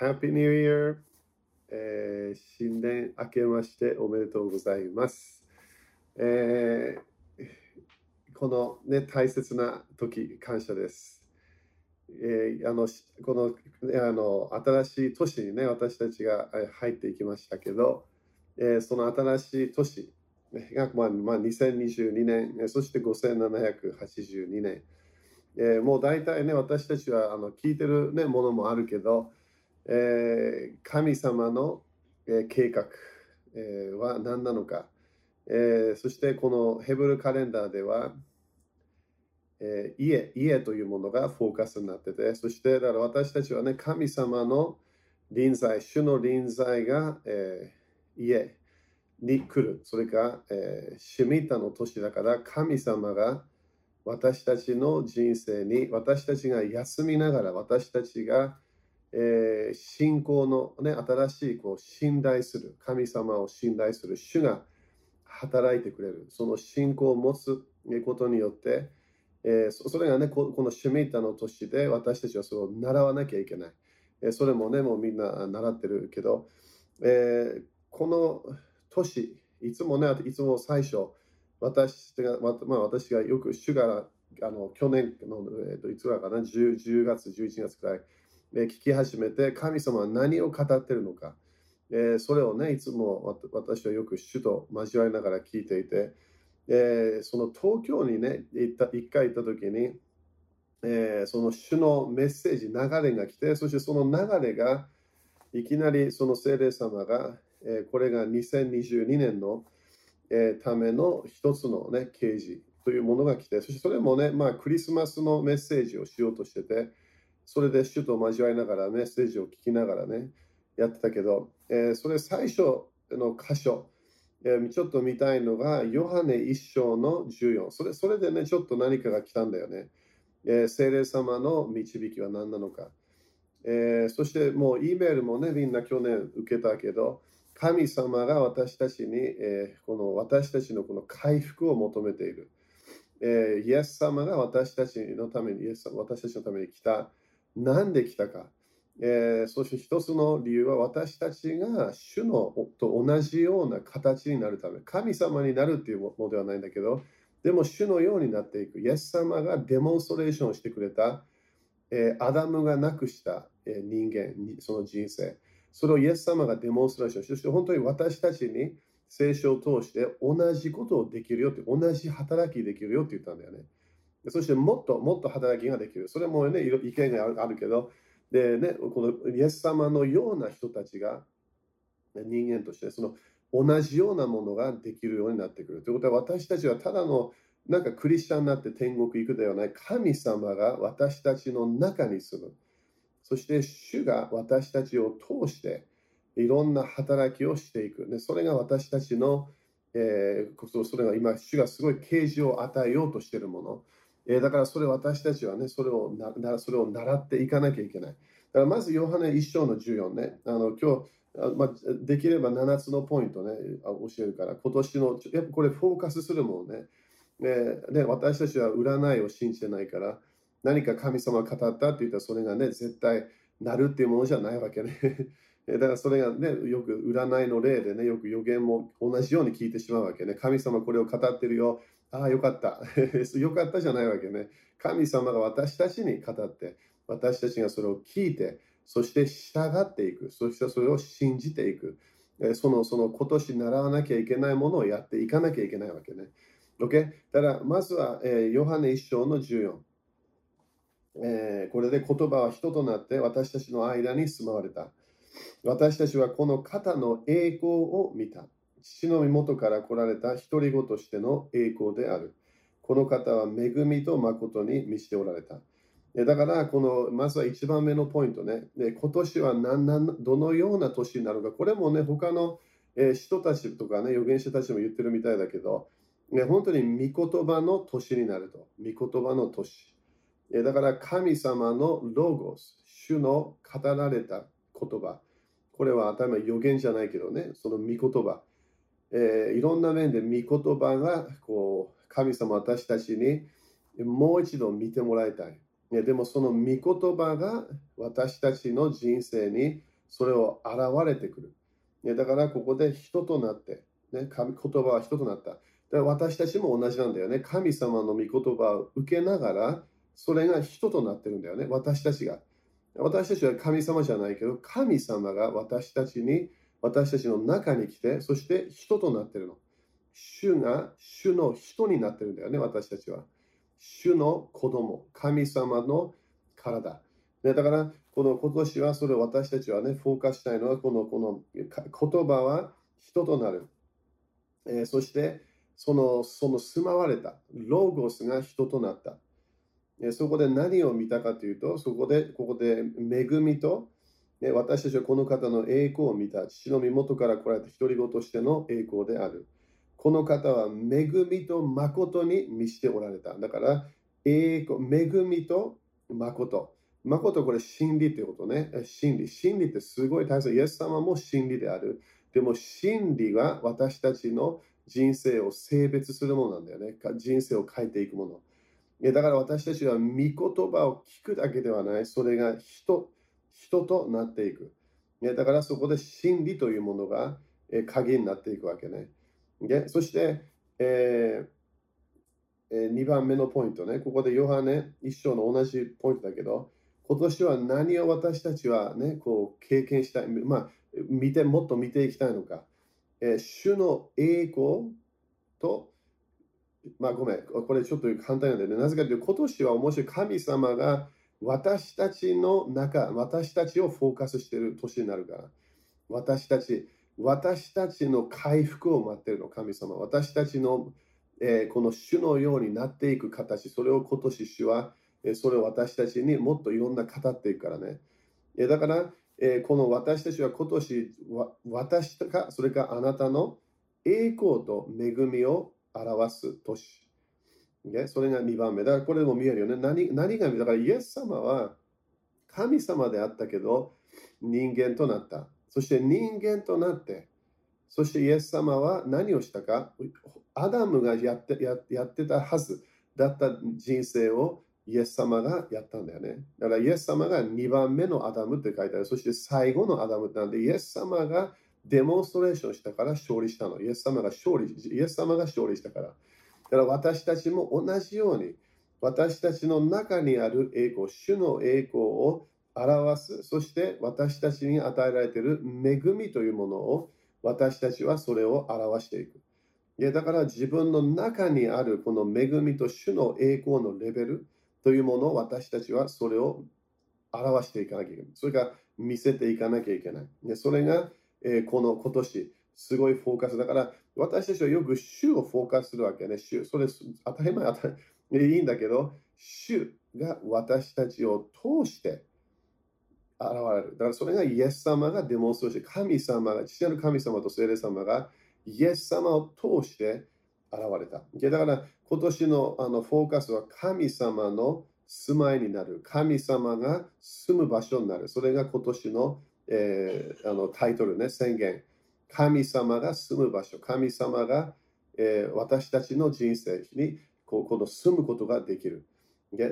Happy New Year! えー新年明けましておめでとうございます。えーこの、ね、大切な時、感謝です。えーあのこのあの新しい年にね、私たちが入っていきましたけど、えーその新しい年が、まあまあ、2022年、そして5782年、えーもう大体ね、私たちはあの聞いてる、ね、ものもあるけど、えー神様の、え計画、えは何なのか、えそしてこのヘブルカレンダーでは、え家、家というものがフォーカスになってて、そしてだから私たちはね、神様の臨在、主の臨在が、え家に来る。それが、え、シュミタの年だから、神様が私たちの人生に、私たちが休みながら、私たちが、えー信仰の、ね、新しいこう信頼する、神様を信頼する主が働いてくれる。その信仰を持つことによって、えーそれがね、このシュミッタの年で私たちはそれを習わなきゃいけない。えーそれもね、もうみんな習ってるけど、えーこの年、いつもね、いつも最初、私が、まあ、私がよく主があの去年の、えーといつだかな10、10月、11月くらい、聞き始めて、神様は何を語ってるのか、えーそれをね、いつも私はよく主と交わりながら聞いていて、えーその東京にね、行った一回行った時に、えーその主のメッセージ、流れが来て、そしてその流れがいきなりその聖霊様が、えーこれが2022年の、えーための一つの、ね、啓示というものが来て、そしてそれもね、まあ、クリスマスのメッセージをしようとしてて、それで主と交わりながらメッセージを聞きながらね、やってたけど、えーそれ最初の箇所、えーちょっと見たいのが、ヨハネ一章の14。それそれでね、ちょっと何かが来たんだよね。えー聖霊様の導きは何なのか。えーそしてもう E メールもね、みんな去年受けたけど、神様が私たちに、えーこの私たちのこの回復を求めている。えーイエス様が私たちのために、イエス様私たちのために来た。なんで来たか。えーそして一つの理由は私たちが主のと同じような形になるため、神様になるっていうものではないんだけど、でも主のようになっていく。イエス様がデモンストレーションをしてくれた、えーアダムがなくした、え人間、その人生。それをイエス様がデモンストレーションして、そして本当に私たちに聖書を通して同じことをできるよって、同じ働きできるよって言ったんだよね。そしてもっともっと働きができる。それもね、意見があるけど、でね、このイエス様のような人たちが人間としてその同じようなものができるようになってくる。ということは私たちはただのなんかクリスチャンになって天国行くではない神様が私たちの中に住む。そして主が私たちを通していろんな働きをしていく。でそれが私たちの、えーそれが今主がすごい啓示を与えようとしているもの。えだからそれ私たちはね、それをなそれを習っていかなきゃいけない。だからまず、ヨハネ一章の14ね、あの今日、まあ、できれば7つのポイントね、教えるから、今年の、やっぱこれフォーカスするもんね。でで私たちは占いを信じてないから、何か神様が語ったって言ったら、それがね、絶対なるっていうものじゃないわけね。だからそれがね、よく占いの例でね、よく予言も同じように聞いてしまうわけね。神様これを語ってるよ。ああ、よかった。よかったじゃないわけね。神様が私たちに語って、私たちがそれを聞いて、そして従っていく。そしてそれを信じていく。その、その今年習わなきゃいけないものをやっていかなきゃいけないわけね。OK? だから、まずは、えヨハネ一章の14。えーこれで言葉は人となって私たちの間に住まわれた。私たちはこの方の栄光を見た。父の身元から来られた独り子としての栄光である。この方は恵みと誠に満ちておられた。だから、このまずは一番目のポイントね。で今年は何何どのような年になるか。これもね、他の、え人たちとかね、預言者たちも言ってるみたいだけど、ね、本当に御言葉の年になると。御言葉の年。えだから神様のロゴス、主の語られた言葉。これは頭予言じゃないけどね、その御言葉。えーいろんな面で御言葉がこう神様私たちにもう一度見てもらいたい。ねでもその御言葉が私たちの人生にそれを現れてくる。ね、だからここで人となって、ね、神言葉は人となった。だ私たちも同じなんだよね。神様の御言葉を受けながら、それが人となってるんだよね。私たちが。私たちは神様じゃないけど、神様が私たちに、私たちの中に来て、そして人となってるの。主が主の人になってるんだよね、私たちは。主の子供、神様の体。ね、だから、この今年はそれを私たちはね、フォーカスしたいのは、このこの言葉は人となる。えー、そして、そのその住まわれた、ロゴスが人となった。え、そこで何を見たかというと、そこで、ここで恵みと、ね、私たちはこの方の栄光を見た、父の身元から来られた独り言としての栄光である。この方は恵みと誠に満ちておられた。だから、栄光、恵みと誠。誠これ真理ということね。真理。真理ってすごい大切。イエス様も真理である。でも真理は私たちの人生を性別するものなんだよね。人生を変えていくもの。だから私たちは御言葉を聞くだけではない。それが人、人となっていく。だからそこで真理というものが鍵になっていくわけね。でそして、えー、2番目のポイントね。ここでヨハネ一章の同じポイントだけど、今年は何を私たちはね、こう経験したい、まあ、見て、もっと見ていきたいのか。えー、主の栄光と、まあごめん、これちょっと簡単なんだよね。なぜかというと、今年は面白い神様が私たちの中、私たちをフォーカスしている年になるから。私たち、私たちの回復を待っているの、神様。私たちの、えー、この主のようになっていく形、それを今年主はそれを私たちにもっといろんな語っていくからね。だから、えこの私たちは今年、私とか、それかあなたの栄光と恵みを表す年。それが2番目。だからこれも見えるよね。何何が見だからイエス様は神様であったけど人間となった。そして人間となって、そしてイエス様は何をしたか？アダムがやってややってたはずだった人生をイエス様がやったんだよね。だからイエス様が2番目のアダムって書いてある。そして最後のアダムなんで、イエス様がデモンストレーションしたから勝利したの。イエス様が勝利、イエス様が勝利したから。だから私たちも同じように、私たちの中にある栄光、主の栄光を表す。そして私たちに与えられている恵みというものを私たちはそれを表していく。いやだから自分の中にあるこの恵みと主の栄光のレベル、というものを私たちはそれを表していかなきゃいけない。それから見せていかなきゃいけない。でそれが、えー、この今年、すごいフォーカスだから、私たちはよく主をフォーカスするわけね。主、それ当たり前、当たりいいんだけど、主が私たちを通して現れる。だからそれがイエス様がデモンストして、神様が、父なる神様と聖霊様がイエス様を通して現れた。だから今年のあのフォーカスは神様の住まいになる。神様が住む場所になる。それが今年の,、えー、あのタイトルね、宣言。神様が住む場所。神様が、えー、私たちの人生にここの住むことができる。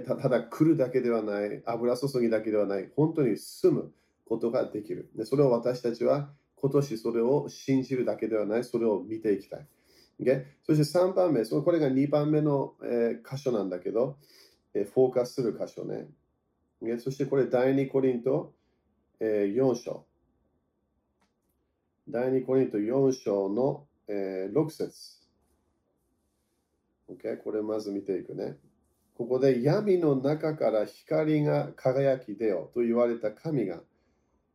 ただ来るだけではない、油注ぎだけではない、本当に住むことができる。でそれを私たちは今年それを信じるだけではない、それを見ていきたい。そして3番目、そのこれが2番目の、えー、箇所なんだけど、えー、フォーカスする箇所ね。そしてこれ第2コリント、えー、4章。第2コリント4章の、えー、6節。OK? これまず見ていくね。ここで闇の中から光が輝き出よと言われた神が、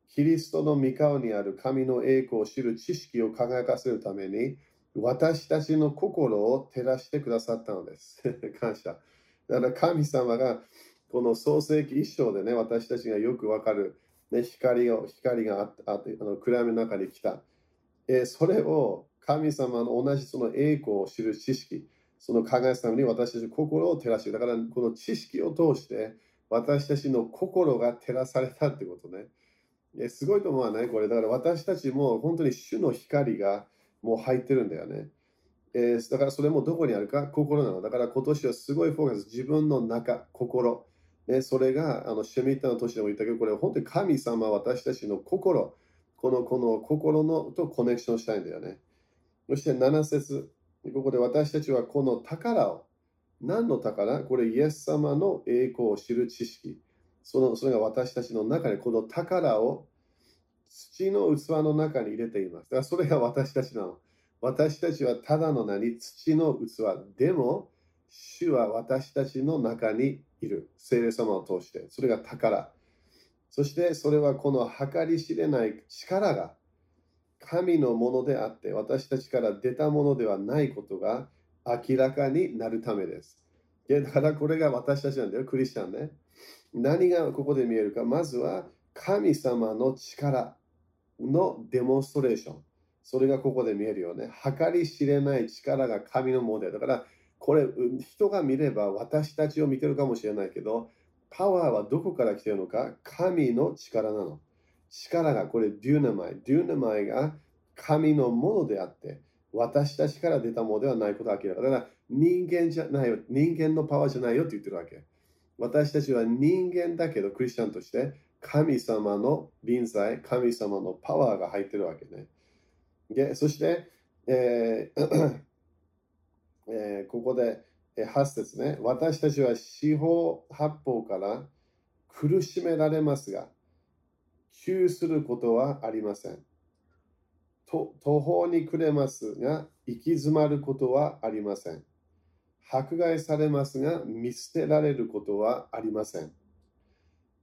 キリストの御顔にある神の栄光を知る知識を輝かせるために、私たちの心を照らしてくださったのです。感謝。だから神様がこの創世記一章でね、私たちがよくわかる、ね、光を光があってあの暗闇の中に来た。えー、それを神様の同じその栄光を知る知識、その輝くために私たちの心を照らして、だからこの知識を通して私たちの心が照らされたってことね。えー、すごいと思わない？これ。だから私たちも本当に主の光がもう入ってるんだよね。えー、だからそれもどこにあるか？心なの。だから今年はすごいフォーカス。自分の中、心。えそれが、あの、シェミッタの年でも言ったけど、これ本当に神様、私たちの心、この、この心のとコネクションしたいんだよね。そして7節ここで私たちはこの宝を、何の宝？これイエス様の栄光を知る知識。そのそれが私たちの中にこの宝を土の器の中に入れています。だからそれが私たちなの。私たちはただの何土の器。でも、主は私たちの中にいる。聖霊様を通して。それが宝。そしてそれはこの計り知れない力が神のものであって私たちから出たものではないことが明らかになるためです。だからこれが私たちなんだよ、クリスチャンね。何がここで見えるか、まずは神様の力のデモンストレーション。それがここで見えるよね。計り知れない力が神のもので。だから、これ、人が見れば私たちを見てるかもしれないけど、パワーはどこから来てるのか？神の力なの。力が、これ、デューナマイ。デューナマイが神のものであって、私たちから出たものではないことが明らか。だから、人間じゃないよ。人間のパワーじゃないよって言ってるわけ。私たちは人間だけど、クリスチャンとして、神様の臨在、神様のパワーが入ってるわけね。でそして、えーえー、ここで8節ね。私たちは四方八方から苦しめられますが、窮することはありません。と途方に暮れますが、行き詰まることはありません。迫害されますが、見捨てられることはありません。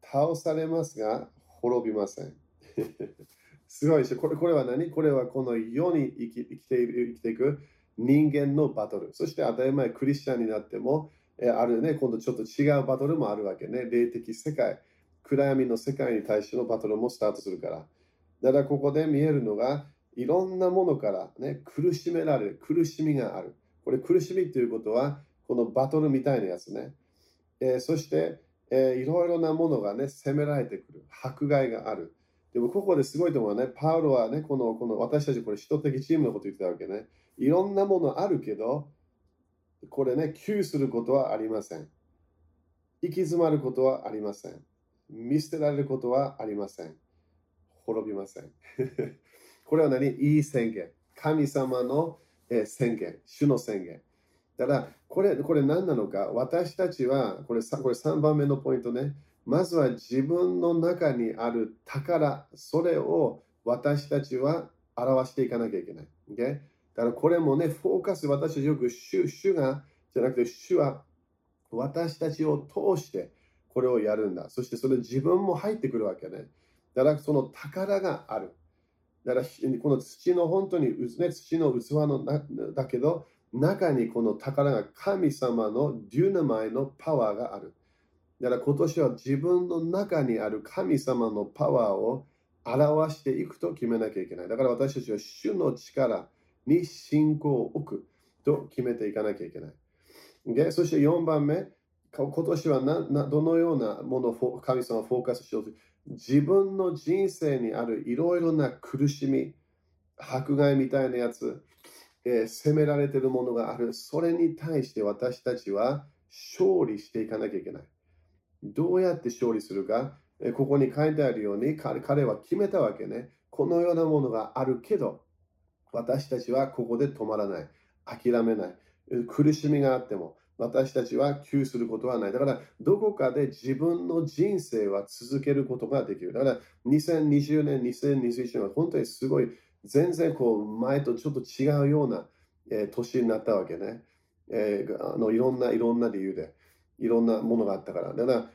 倒されますが、滅びません。すごいでしょ。これこれは何？これはこの世に生き生きている生きていく人間のバトル。そして当たり前クリスチャンになっても、えあるね、今度ちょっと違うバトルもあるわけね。霊的世界、暗闇の世界に対してのバトルもスタートするから。だからここで見えるのが、いろんなものから、ね、苦しめられる、苦しみがある。これ苦しみということは、このバトルみたいなやつね。えー、そして、えー、いろいろなものがね、責められてくる。迫害がある。でもここですごいと思うね。パウロはね、このこの私たちこれ人的チームのこと言ってたわけね。いろんなものあるけど、これね、窮することはありません。行き詰まることはありません。見捨てられることはありません。滅びません。これは何？いい宣言。神様の宣言。主の宣言。だから、これ、これ何なのか？私たちは、これこれ3番目のポイントね。まずは自分の中にある宝、それを私たちは表していかなきゃいけない。Okay? だからこれもね、フォーカス、私たちよく主主が、じゃなくて主は私たちを通してこれをやるんだ。そしてそれ自分も入ってくるわけね。だからその宝がある。だからこの土の本当に、ね、土の器のなだけど、中にこの宝が神様のデュナマイのパワーがある。だから今年は自分の中にある神様のパワーを表していくと決めなきゃいけない。だから私たちは主の力に信仰を置くと決めていかなきゃいけない。でそして4番目、今年はどのようなものを神様をフォーカスしようと自分の人生にあるいろいろな苦しみ、迫害みたいなやつ、えー、責められているものがある。それに対して私たちは勝利していかなきゃいけない。どうやって勝利するか、ここに書いてあるように彼は決めたわけね。このようなものがあるけど、私たちはここで止まらない。諦めない。苦しみがあっても、私たちは窮することはない。だから、どこかで自分の人生は続けることができる。だから、2020年、2021年は本当にすごい、全然こう、前とちょっと違うような、えー、年になったわけね。えー、あのいろんな、いろんな理由で。いろんなものがあったから。だから、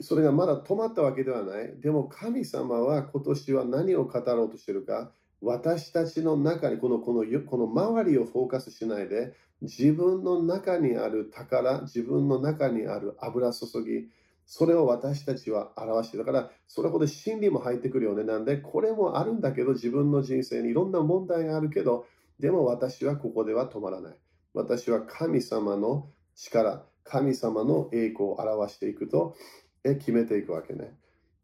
それがまだ止まったわけではない。でも神様は今年は何を語ろうとしてるか。私たちの中にこのこのこの周りをフォーカスしないで自分の中にある宝自分の中にある油注ぎそれを私たちは表してだからそれほど真理も入ってくるよねなんでこれもあるんだけど自分の人生にいろんな問題があるけどでも私はここでは止まらない私は神様の力神様の栄光を表していくと、決めていくわけね。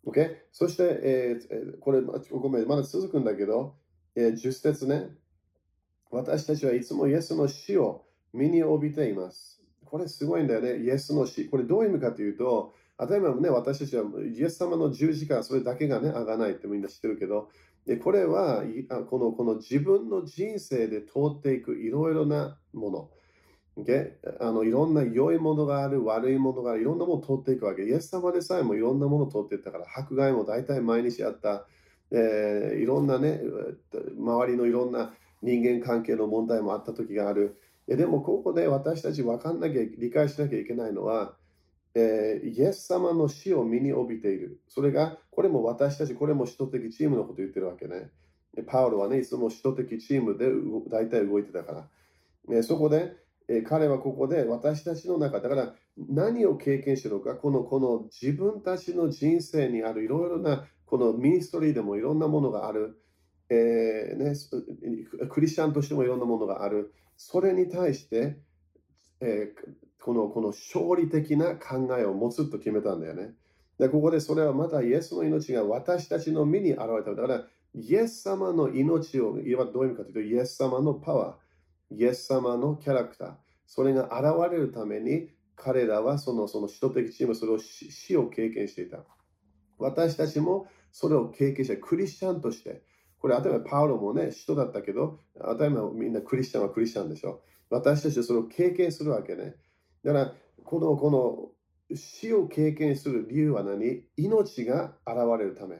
OK? そして、えー、これ、ごめん、まだ続くんだけど、えー、10節ね。私たちはいつもイエスの死を身に帯びています。これすごいんだよね。イエスの死。これどういう意味かというと、当たり前ね、私たちはイエス様の十字架、それだけがね、あがないってみんな知ってるけど、でこれはこのこの自分の人生で通っていくいろいろなもの。Okay? あのいろんな良いものがある、悪いものがある、いろんなものを通っていくわけ。イエス様でさえもいろんなものを通っていったから、迫害も大体毎日あった、えー、いろんなね、周りのいろんな人間関係の問題もあった時がある。でもここで私たち分かんなきゃ、理解しなきゃいけないのは、えー、イエス様の死を身に帯びている。それが、これも私たち、これも使徒的チームのこと言ってるわけね。パウロはね、いつも使徒的チームで大体動いてたから。えそこで、えー、彼はここで私たちの中、だから何を経験してるのか、このこの自分たちの人生にあるいろいろな、このミニストリーでもいろんなものがある。えーね、クリスチャンとしてもいろんなものがある。それに対して、えー、このこの勝利的な考えを持つと決めたんだよね。で、ここでそれはまたイエスの命が私たちの身に現れた。だから、イエス様の命を、いわばどういう意味かというと、イエス様のパワー、イエス様のキャラクター、それが現れるために、彼らはそのその使徒的チーム、それを死を経験していた。私たちもそれを経験して、クリスチャンとして、これ、例えばパウロもね、使徒だったけど、当たり前みんなクリスチャンはクリスチャンでしょ。私たちはそれを経験するわけね。だから、この、この死を経験する理由は何？命が現れるため。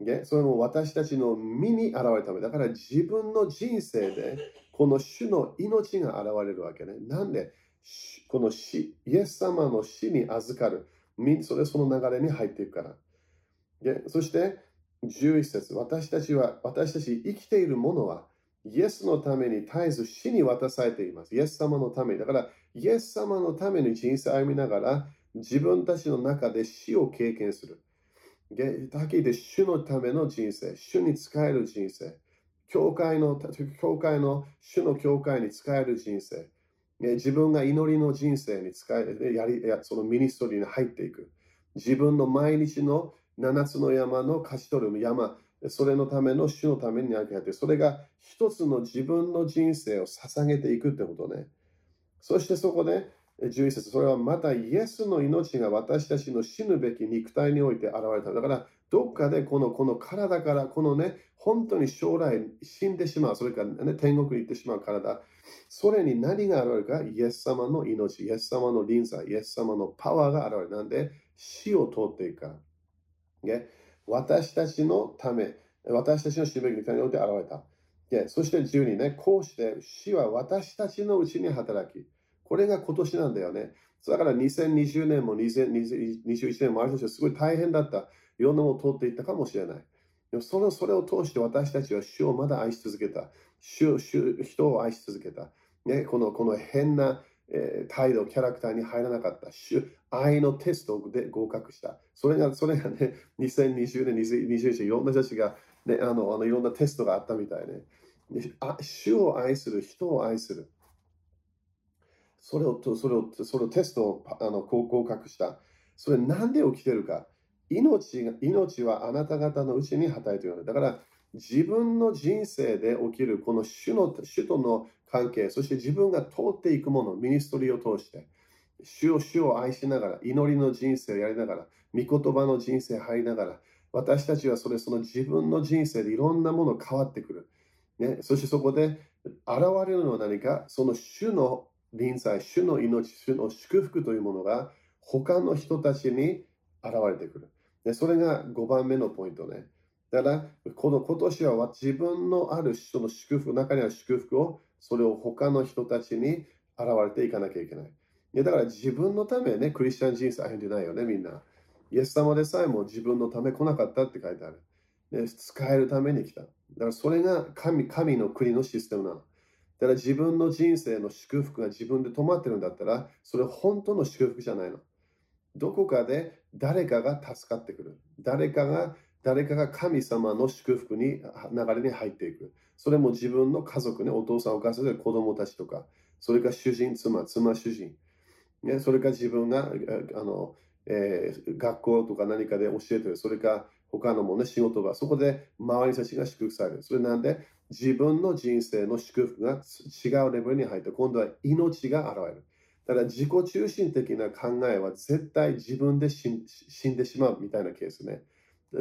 ねそれも私たちの身に現れるため。だから自分の人生でこの主の命が現れるわけね。なんでこの死、イエス様の死に預かる。それその流れに入っていくから。そして11節私たちは、私たち生きているものはイエスのために絶えず死に渡されています。イエス様のために。だから、イエス様のために人生を歩みながら、自分たちの中で死を経験する。だけで主のための人生、主に使える人生、教会の、教会の、主の教会に使える人生、ね自分が祈りの人生に使えやりそのミニストリーに入っていく。自分の毎日の7つの山の勝ち取る山、それのための主のためにあげて、それが一つの自分の人生を捧げていくってことね。そしてそこで、11節それはまたイエスの命が私たちの死ぬべき肉体において現れた。だから、どっかでこのこの体から、このね、本当に将来死んでしまう、それから、ね、天国に行ってしまう体、それに何が現れるか、イエス様の命、イエス様の臨在、イエス様のパワーが現れる。なんで、死を通っていくか。ね私たちのため、私たちの使命において現れた。でそして12ね、こうして死は私たちのうちに働き。これが今年なんだよね。だから2020年も2021年もあるとしてすごい大変だった。いろんなものを通っていったかもしれない。でもそのそれを通して私たちは主をまだ愛し続けた。主主人を愛し続けた。ね、このこの変なえー、態度、キャラクターに入らなかった。主愛のテストで合格した。それが、それがね、2020年、2021年、いろんな人たちが、ね、あの、あのいろんなテストがあったみたいね。あ主を愛する、人を愛する。それを、それを、それをテストをあの合格した。それなんで起きてるか。命が命はあなた方のうちに働いているだから、自分の人生で起きるこの主の主との関係、そして自分が通っていくもの、ミニストリーを通して、主を主を愛しながら、祈りの人生をやりながら、御言葉の人生入りながら、私たちはそれその自分の人生でいろんなもの変わってくる。ね、そしてそこで現れるのは何か、その主の臨在、主の命、主の祝福というものが他の人たちに現れてくる。でそれが5番目のポイントね。だから、この今年は自分のあるその祝福、中にある祝福をそれを他の人たちに現れていかなきゃいけない。いやだから自分のためね、クリスチャン人生歩んでないよね、みんな。イエス様でさえも自分のため来なかったって書いてある。で使えるために来た。だからそれが神神の国のシステムなの。だから自分の人生の祝福が自分で止まってるんだったら、それ本当の祝福じゃないの。どこかで誰かが助かってくる。誰かが誰かが神様の祝福に流れに入っていく。それも自分の家族ね、お父さん、お母さんで子供たちとか、それか主人、妻、妻、主人。ね、それか自分があの、えー、学校とか何かで教えてる。それか他のもね、仕事が、そこで周りたちが祝福される。それなんで、自分の人生の祝福が違うレベルに入って、今度は命が現れる。だ自己中心的な考えは絶対自分で死んでしまうみたいなケースね。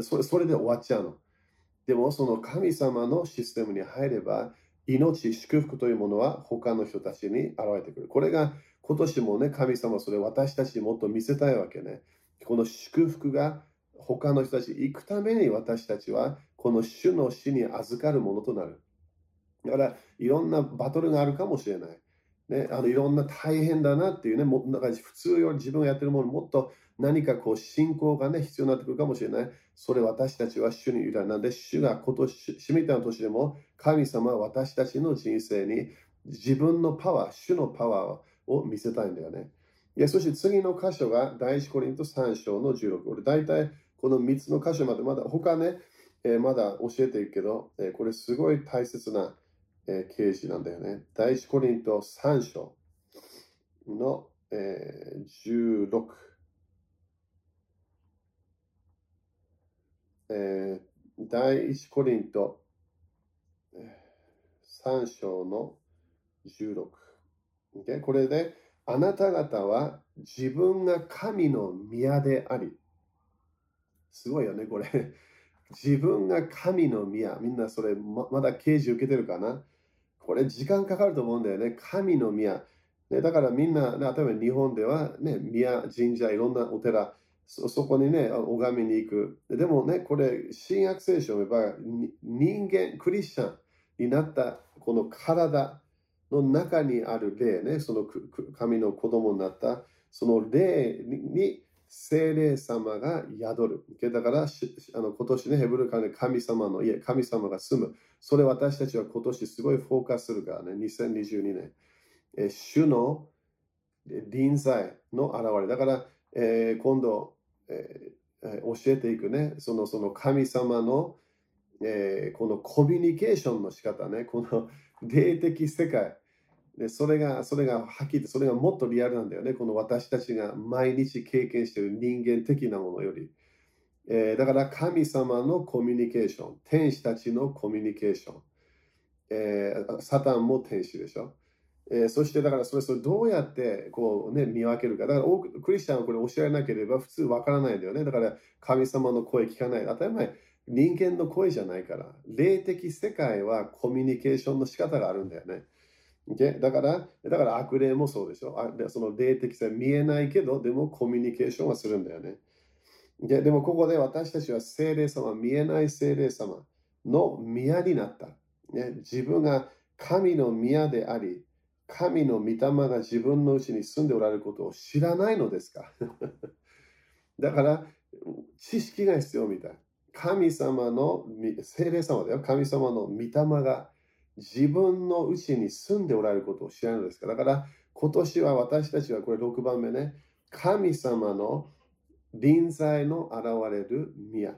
それそれで終わっちゃうの。でもその神様のシステムに入れば、命、祝福というものは他の人たちに現れてくる。これが今年もね、神様それ私たちにもっと見せたいわけね。この祝福が他の人たちに行くために私たちはこの主の死に預かるものとなる。だからいろんなバトルがあるかもしれない。ね、あのいろんな大変だなっていうね、もなんか普通より自分がやってるものもっと何かこう信仰がね、必要になってくるかもしれない。それ私たちは主に委ねなんで、主が今年、締めたの年でも、神様は私たちの人生に自分のパワー、主のパワーを見せたいんだよね。いやそして次の箇所が第一コリント3章の16。俺大体この3つの箇所までまだ他ね、えー、まだ教えていくけど、えー、これすごい大切な、えー、啓示なんだよね。第一コリント3章の、えー、16。えー、第一コリント3章の16。ok これで、あなた方は自分が神の宮であり、すごいよね、これ。自分が神の宮。みんなそれままだ刑事受けてるかな？これ時間かかると思うんだよね。神の宮。ね、だからみんな、例えば日本ではね、宮、神社、いろんなお寺、そそこにね、拝みに行く。でもね、これ、新約聖書を言えば、人間、クリスチャンになったこの体の中にある霊ね、その神の子供になった、その霊に精霊様が宿る。だから、あの今年ね、ヘブルカで神様の家、神様が住む。それ私たちは今年すごいフォーカスするからね、2022年。え主の臨在の現れ。だから、えー、今度、えー、教えていくね、そのその神様の、えー、このコミュニケーションの仕方ね、この霊的世界。でそれが、それがはっきり言っ、それがもっとリアルなんだよね。この私たちが毎日経験している人間的なものより。えー、だから神様のコミュニケーション、天使たちのコミュニケーション。えー、サタンも天使でしょ。えー、そしてだからそれそれどうやってこう、ね、見分けるか。だからクリスチャンはこれ教えなければ普通わからないんだよね。だから神様の声聞かない。当たり前。人間の声じゃないから。霊的世界はコミュニケーションの仕方があるんだよね。Okay? だから、だから悪霊もそうでしょ？あその霊的さ見えないけど、でもコミュニケーションはするんだよね。Okay? でもここで私たちは精霊様、見えない精霊様の宮になった。ね、自分が神の宮であり、神の御霊が自分のうちに住んでおられることを知らないのですか？だから、知識が必要みたい。神様の、精霊様だよ。神様の御霊が自分のうちに住んでおられることを知らないのですか？だから今年は私たちはこれ6番目ね、神様の臨在の現れる宮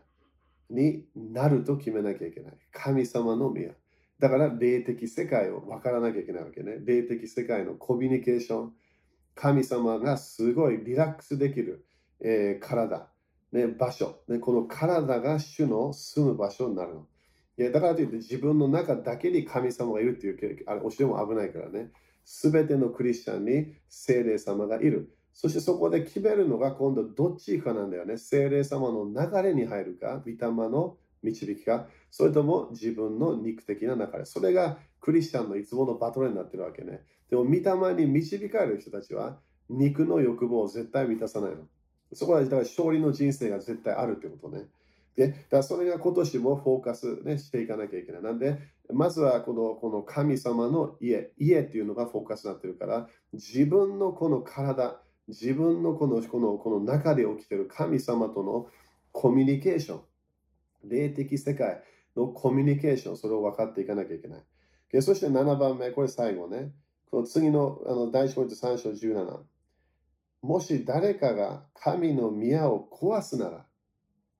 になると決めなきゃいけない。神様の宮。だから霊的世界を分からなきゃいけないわけね。霊的世界のコミュニケーション。神様がすごいリラックスできる、えー、体、ね、場所、ね。この体が主の住む場所になるの。いやだからといって自分の中だけに神様がいるっていうあれ教えも危ないからね。すべてのクリスチャンに精霊様がいる。そしてそこで決めるのが今度どっちかなんだよね。精霊様の流れに入るか、御霊の導きか、それとも自分の肉的な流れ。それがクリスチャンのいつものバトルになってるわけね。でも御霊に導かれる人たちは肉の欲望を絶対満たさないの。そこはだから勝利の人生が絶対あるってことね。で、だそれが今年もフォーカス、ね、していかなきゃいけない。なんで、まずはこのこの神様の家、家っていうのがフォーカスになってるから、自分のこの体、自分のこのこのこの中で起きてる神様とのコミュニケーション、霊的世界のコミュニケーション、それを分かっていかなきゃいけない。でそして7番目、これ最後ね。この次のあの第1章3章17。もし誰かが神の宮を壊すなら、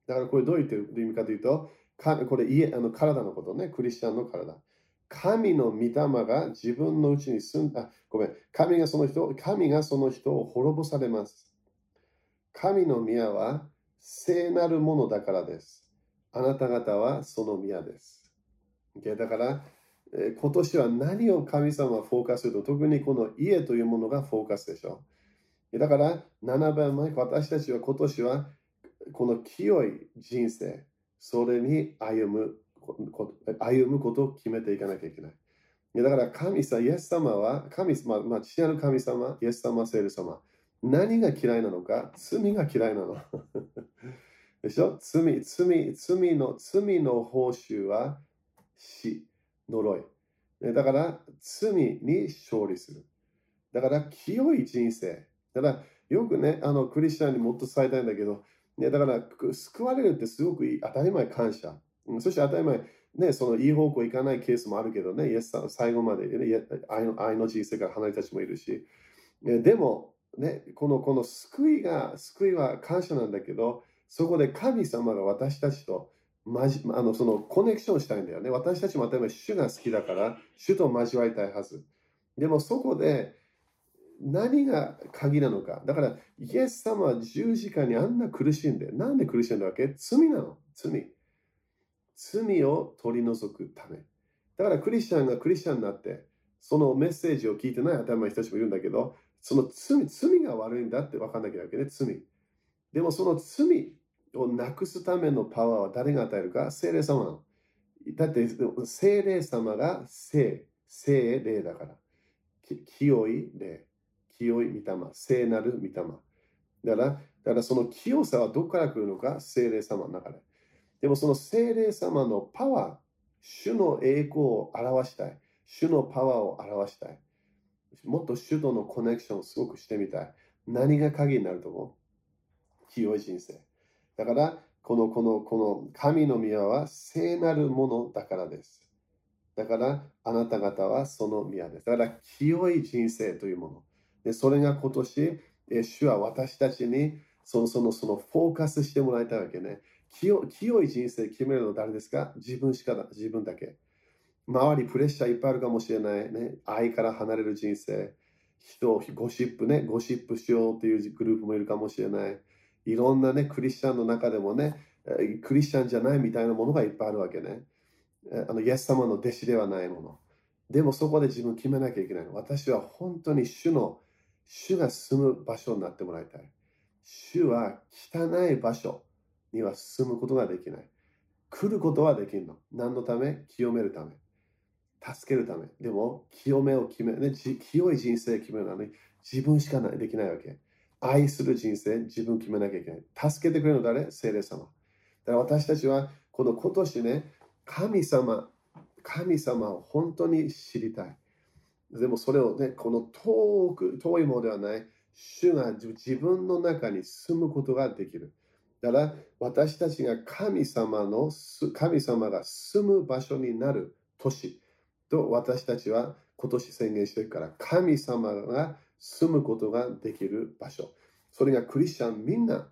だからこれどう言ってる意味かというと、これ家あの体のことね、クリスチャンの体。神の御霊が自分のうちに住んだ、ごめん、神がその人、神がその人を滅ぼされます。神の宮は聖なるものだからです。あなた方はその宮です。だから、え今年は何を神様はフォーカスすると、特にこの家というものがフォーカスでしょう。だから、7番前、私たちは今年はこの清い人生、それに歩む歩むことを決めていかなきゃいけない。だから神様、イエス様は、神様、まあ、父なる神様、イエス様、聖霊様、何が嫌いなのか、罪が嫌いなの。でしょ？罪、罪、罪の、罪の報酬は死、呪い。だから、罪に勝利する。だから、清い人生。だから、よくね、あの、クリスチャンにもっと伝えたいんだけど、ね、だから、救われるってすごく当たり前感謝。そして当たり前、ね、そのいい方向行かないケースもあるけどね、イエスさん最後まで、ね、愛の愛の人生から離れた人もいるし、ね、でも、ね、このこの救いが、救いは感謝なんだけど、そこで神様が私たちとまじあのそのコネクションしたいんだよね。私たちも当たり前、主が好きだから、主と交わりたいはず。でもそこで何が鍵なのか。だから、イエス様は十字架にあんな苦しんで、なんで苦しんだわけ？罪なの。罪。罪を取り除くため。だからクリスチャンがクリスチャンになって、そのメッセージを聞いてない頭の人たちもいるんだけど、その罪、罪が悪いんだって分かんなきゃいけない、罪。でもその罪をなくすためのパワーは誰が与えるか？聖霊様なの。だって聖霊様が聖、聖霊だから。清い霊、清い御霊、聖なる御霊。だから、だからその清さはどこから来るのか？聖霊様の中で。でもその聖霊様のパワー、主の栄光を表したい。主のパワーを表したい。もっと主とのコネクションをすごくしてみたい。何が鍵になると思う？清い人生。だから、この、この、この神の宮は聖なるものだからです。だから、あなた方はその宮です。だから、清い人生というもの。でそれが今年、主は私たちにそのそのそのフォーカスしてもらいたいわけね。清清い人生決めるのは誰ですか？自分しかだ、自分だけ。周りプレッシャーいっぱいあるかもしれないね。愛から離れる人生。人をゴシップね、ゴシップしようというグループもいるかもしれない。いろんなね、クリスチャンの中でもね、クリスチャンじゃないみたいなものがいっぱいあるわけね。あの、イエス様の弟子ではないもの。でもそこで自分決めなきゃいけない。私は本当に主の、主が住む場所になってもらいたい。主は汚い場所。には進むことができない。来ることはできるの。何のため？清めるため。助けるため。でも、清めを決め、ね、清い人生を決めるのに自分しかないできないわけ。愛する人生、自分決めなきゃいけない。助けてくれるの誰？聖霊様。だから私たちは、この今年ね、神様、神様を本当に知りたい。でもそれをね、この遠く、遠いものではない、主が自分の中に住むことができる。だから私たちが神様の神様が住む場所になる年と私たちは今年宣言してるから神様が住むことができる場所それがクリスチャンみんな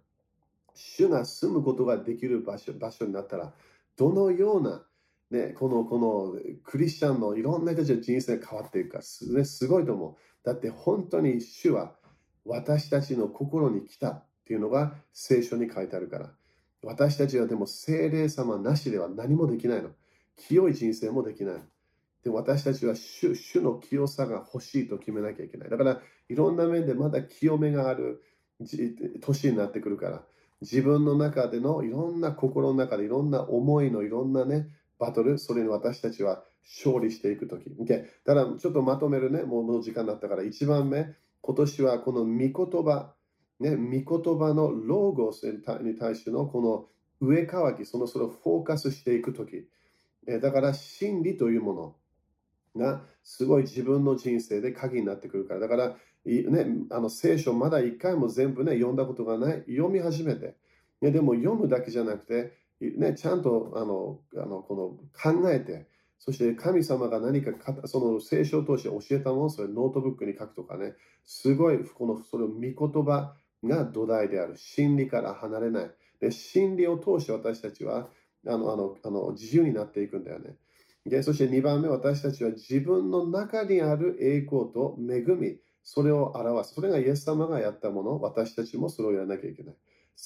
主が住むことができる場所場所になったらどのようなね、このこのクリスチャンのいろんな人たちの人生が変わっていくかす,、すごいと思う。だって本当に主は私たちの心に来たっていうのが聖書に書いてあるから。私たちはでも聖霊様なしでは何もできないの。清い人生もできない。で私たちは主主の清さが欲しいと決めなきゃいけない。だからいろんな面でまだ清めがある年になってくるから。自分の中でのいろんな心の中でいろんな思いのいろんなね、バトル、それに私たちは勝利していくとき。Okay、ただ、ちょっとまとめるね、もう時間になったから、1番目、今年はこの御言葉、ね、御言葉のローゴスに対してのこの上乾き、そのそれをフォーカスしていくとき、だから真理というもの。がすごい自分の人生で鍵になってくるから、だから、ね、あの聖書まだ一回も全部ね、読んだことがない、読み始めて、ね、でも読むだけじゃなくて、ね、ちゃんとあのあのこの考えて、そして神様が何かその聖書を通して教えたもの、それノートブックに書くとかね、すごいこのそれを御言葉が土台である。真理から離れない。で真理を通して私たちはあのあのあの自由になっていくんだよね。でそして2番目、私たちは自分の中にある栄光と恵み、それを表す。それがイエス様がやったもの、私たちもそれをやらなきゃいけない。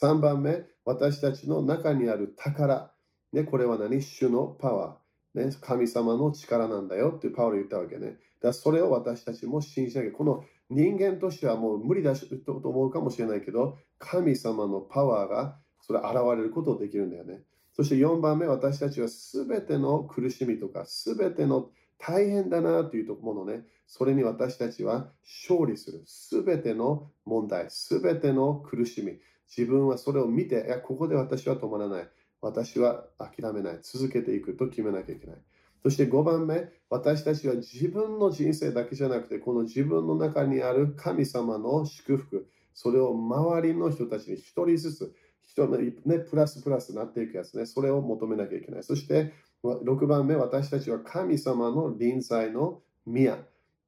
3番目、私たちの中にある宝。ね、これは何？主のパワー。ね、神様の力なんだよってパウロ言ったわけね。だそれを私たちも信じなきゃ。この人間としてはもう無理だと思うかもしれないけど、神様のパワーがそれ現れることできるんだよね。そして4番目、私たちはすべての苦しみとか、すべての大変だなというものね、それに私たちは勝利する。すべての問題、すべての苦しみ。自分はそれを見て、いや、ここで私は止まらない。私は諦めない。続けていくと決めなきゃいけない。そして5番目、私たちは自分の人生だけじゃなくて、この自分の中にある神様の祝福、それを周りの人たちに一人ずつ、人のね、プラスプラスなっていくやつね、それを求めなきゃいけない。そして6番目、私たちは神様の臨在の宮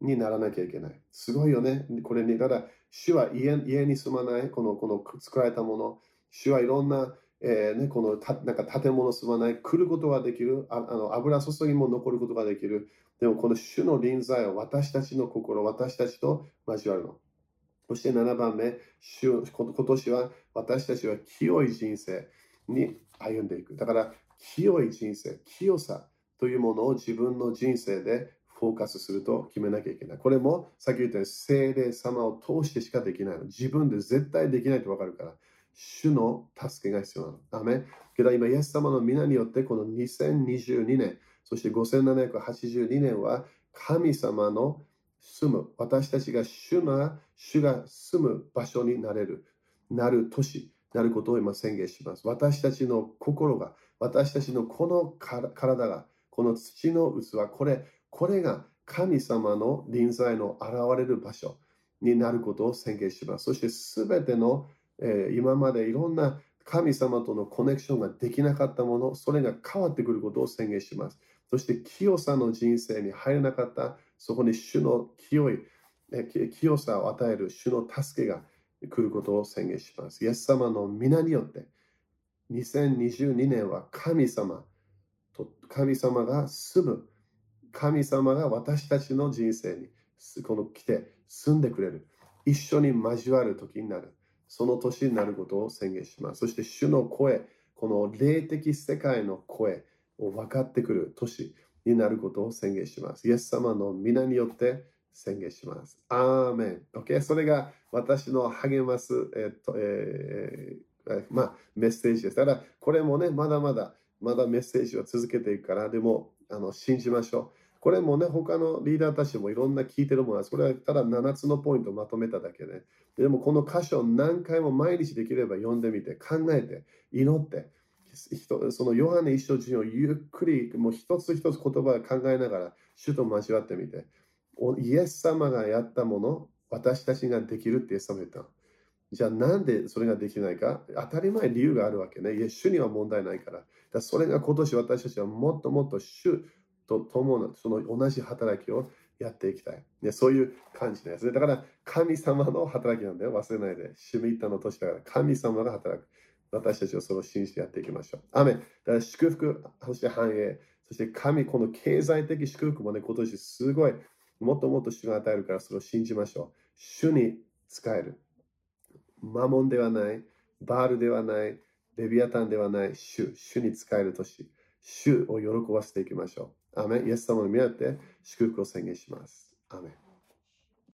にならなきゃいけない。すごいよね。これに、ただ、主は家に住まない、このこの作られたもの、主はいろんなえーね、このたなんか建物住まない、来ることができるあ、あの油注ぎも残ることができる。でもこの主の臨在は私たちの心、私たちと交わるの。そして7番目、主今年は私たちは清い人生に歩んでいく。だから清い人生、清さというものを自分の人生でフォーカスすると決めなきゃいけない。これもさっき言ったように聖霊様を通してしかできないの。自分で絶対できないとわかるから。主の助けが必要なの。アメけど今、イエス様の皆によってこの2022年、そして5782年は神様の住む、私たちが主が主が住む場所になれる、なる年、なることを今宣言します。私たちの心が、私たちのこの体が、この土の器、これ、これが神様の臨在の現れる場所になることを宣言します。そしてすべてのえー、今までいろんな神様とのコネクションができなかったもの、それが変わってくることを宣言します。そして清さの人生に入れなかった、そこに主の清い、え清さを与える主の助けが来ることを宣言します。イエス様の皆によって、2022年は神様と神様が住む、神様が私たちの人生にこの来て住んでくれる、一緒に交わる時になる。その年になることを宣言します。そして主の声、この霊的世界の声を分かってくる年になることを宣言します。イエス様の皆によって宣言します。アーメン。OK? それが私の励ます、えっとえー、まあ、メッセージです。ただ、これもね、まだまだ、まだメッセージは続けていくから、でも、あの信じましょう。これもね、他のリーダーたちもいろんな聞いてるものは、それはただ7つのポイントをまとめただけで、でもこの箇所を何回も毎日できれば読んでみて、考えて、祈って、そのヨハネ一生人をゆっくり、もう一つ一つ言葉を考えながら、主と交わってみて、イエス様がやったもの、私たちができるってイエス様言った。じゃあなんでそれができないか？当たり前理由があるわけね。いや、主には問題ないから。だそれが今年私たちはもっともっと主と共のその同じ働きをやっていきたい。ね、そういう感じですね。だから神様の働きなんだよ。忘れないで。シミッタの年だから神様が働く。私たちはそれを信じてやっていきましょう。アメだから祝福、そして繁栄、そして神、この経済的祝福もね、今年すごい、もっともっと主が与えるからそれを信じましょう。主に使える。マモンではない、バールではない、レビアタンではない、主、主に使える年。主を喜ばせていきましょう。アメイエス様の宮って祝福を宣言します。アメ